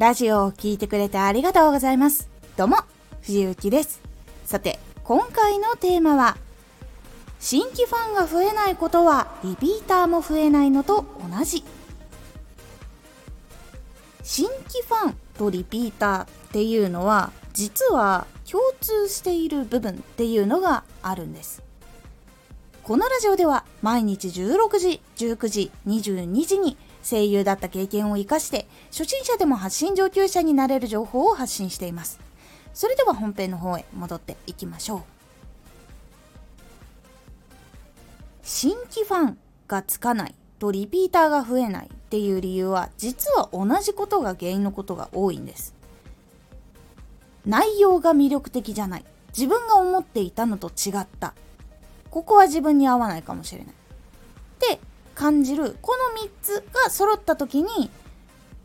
ラジオを聴いてくれてありがとうございます。どうも、藤幸です。さて、今回のテーマは、新規ファンが増えないことはリピーターも増えないのと同じ。新規ファンとリピーターっていうのは実は共通している部分っていうのがあるんですこのラジオでは毎日16時19時22時に声優だった経験を生かして初心者でも発信上級者になれる情報を発信しています。それでは本編の方へ戻っていきましょう。新規ファンがつかないとリピーターが増えないっていう理由は実は同じことが原因のことが多いんです。内容が魅力的じゃない。自分が思っていたのと違った。ここは自分に合わないかもしれない。って感じるこの3つが揃った時に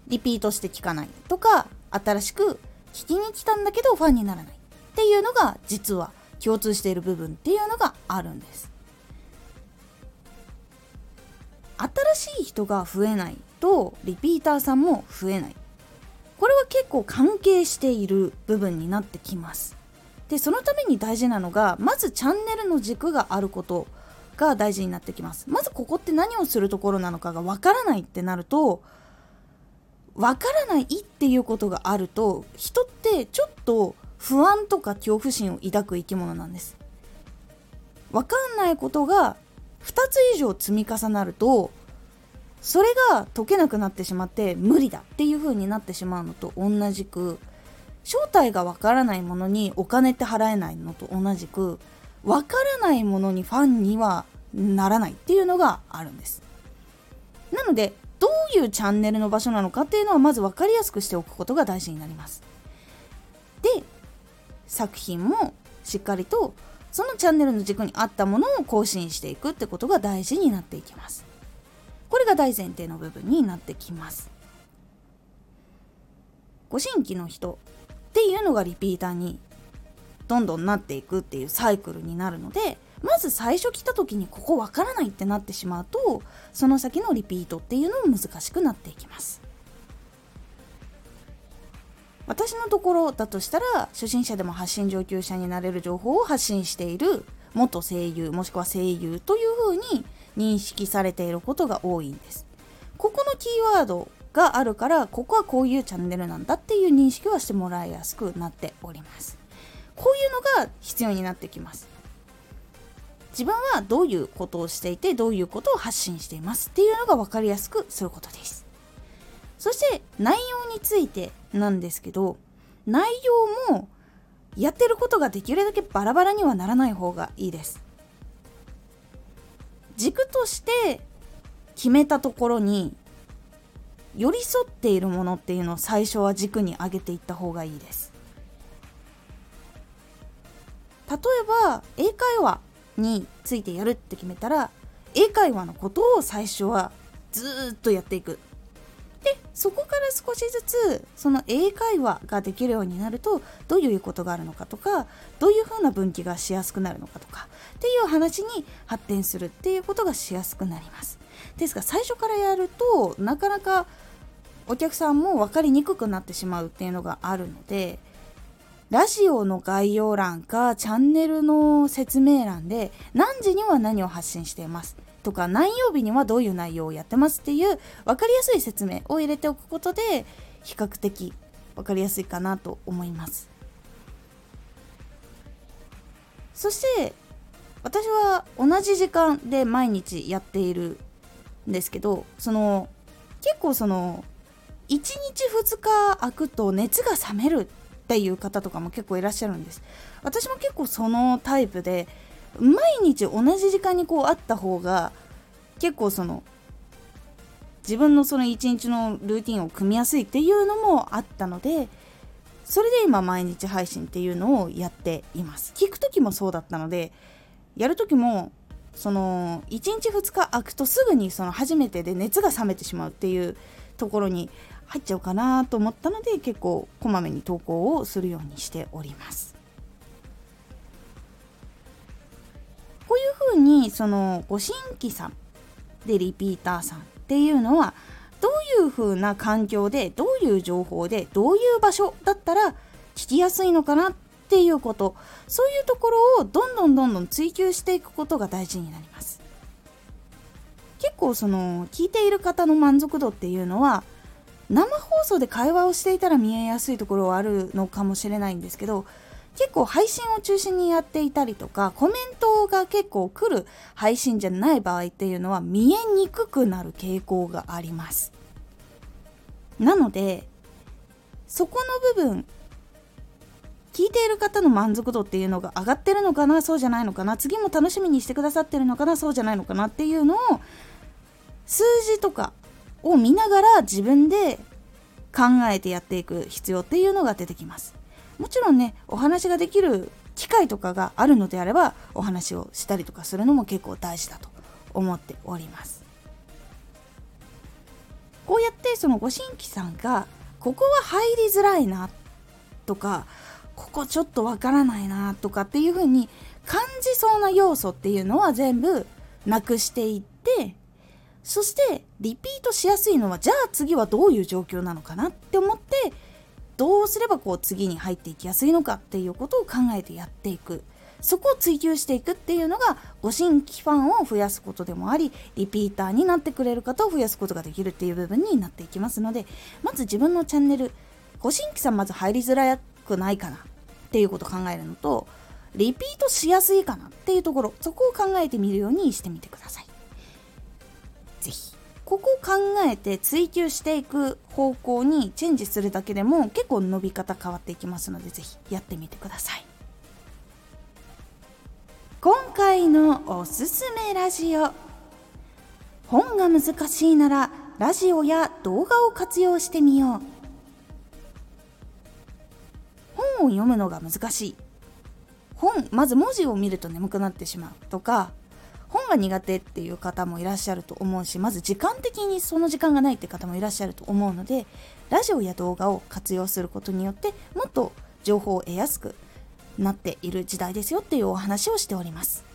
リピートして聞かないとか新しく聞きに来たんだけどファンにならない。っていうのが実は共通している部分っていうのがあるんです。新しい人が増えないとリピーターさんも増えない。これは結構関係している部分になってきます。でそのために大事なのがまずチャンネルの軸があることが大事になってきます。まずここって何をするところなのかがわからないってなるとわからないっていうことがあると人ってちょっと不安とか恐怖心を抱く生き物なんです。わかんないことが2つ以上積み重なるとそれが解けなくなってしまって無理だっていう風になってしまうのと同じく正体がわからないものにお金って払えないのと同じくわからないものにファンにはならないっていうのがあるんです。なのでどういうチャンネルの場所なのかっていうのはまず分かりやすくしておくことが大事になります。で作品もしっかりとそのチャンネルの軸に合ったものを更新していくってことが大事になっていきます。これが大前提の部分になってきます。ご新規の人のがリピーターにどんどんなっていくっていうサイクルになるのでまず最初来た時にここわからないってなってしまうとその先のリピートっていうのも難しくなっていきます。私のところだとしたら初心者でも発信上級者になれる情報を発信している元声優もしくは声優というふうに認識されていることが多いんです。ここのキーワードがあるからここはこういうチャンネルなんだっていう認識はしてもらいやすくなっております。こういうのが必要になってきます。自分はどういうことをしていてどういうことを発信していますっていうのが分かりやすくすることです。そして内容についてなんですけど内容もやってることができるだけバラバラにはならない方がいいです。軸として決めたところに寄り添っているものっていうのを最初は軸に上げていった方がいいです。例えば英会話についてやるって決めたら英会話のことを最初はずっとやっていく。でそこから少しずつその英会話ができるようになるとどういうことがあるのかとかどういうふうな分岐がしやすくなるのかとかっていう話に発展するっていうことがしやすくなります。ですが最初からやるとなかなかお客さんも分かりにくくなってしまうっていうのがあるのでラジオの概要欄かチャンネルの説明欄で何時には何を発信していますとか何曜日にはどういう内容をやってますっていう分かりやすい説明を入れておくことで比較的分かりやすいかなと思います。そして私は同じ時間で毎日やっているんですけどその結構その1日2日空くと熱が冷めるっていう方とかも結構いらっしゃるんです。私も結構そのタイプで毎日同じ時間にこうあった方が結構その自分のその一日のルーティンを組みやすいっていうのもあったのでそれで今毎日配信っていうのをやっています。聞く時もそうだったのでやる時もその1日2日空くとすぐにその初めてで熱が冷めてしまうっていうところに入っちゃうかなと思ったので結構こまめに投稿をするようにしております。こういうふうにそのご新規さんでリピーターさんっていうのはどういう風な環境でどういう情報でどういう場所だったら聞きやすいのかなっっていうこと。そういうところをどんどんどんどん追求していくことが大事になります。結構その聞いている方の満足度っていうのは生放送で会話をしていたら見えやすいところはあるのかもしれないんですけど結構配信を中心にやっていたりとかコメントが結構来る配信じゃない場合っていうのは見えにくくなる傾向があります。なのでそこの部分聞いている方の満足度っていうのが上がってるのかなそうじゃないのかな次も楽しみにしてくださってるのかなそうじゃないのかなっていうのを数字とかを見ながら自分で考えてやっていく必要っていうのが出てきます。もちろんねお話ができる機会とかがあるのであればお話をしたりとかするのも結構大事だと思っております。こうやってそのご新規さんがここは入りづらいなとかここちょっとわからないなとかっていう風に感じそうな要素っていうのは全部なくしていってそしてリピートしやすいのはじゃあ次はどういう状況なのかなって思ってどうすればこう次に入っていきやすいのかっていうことを考えてやっていく。そこを追求していくっていうのがご新規ファンを増やすことでもありリピーターになってくれる方を増やすことができるっていう部分になっていきますのでまず自分のチャンネルご新規さんまず入りづらいくないかなっていうことを考えるのとリピートしやすいかなっていうところそこを考えてみるようにしてみてください。是非ここを考えて追求していく方向にチェンジするだけでも結構伸び方変わっていきますので是非やってみてください。今回のおすすめラジオ。本が難しいならラジオや動画を活用してみよう。本読むのが難しい。本まず文字を見ると眠くなってしまうとか本が苦手っていう方もいらっしゃると思うしまず時間的にその時間がないって方もいらっしゃると思うのでラジオや動画を活用することによってもっと情報を得やすくなっている時代ですよっていうお話をしております。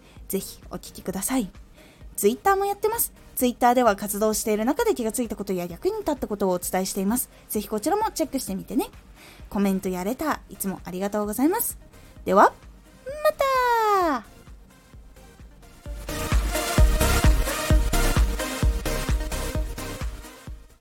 ぜひお聴きください。ツイッターもやってます。ツイッターでは活動している中で気がついたことや役に立ったことをお伝えしています。ぜひこちらもチェックしてみてね。コメントやレター、いつもありがとうございます。では、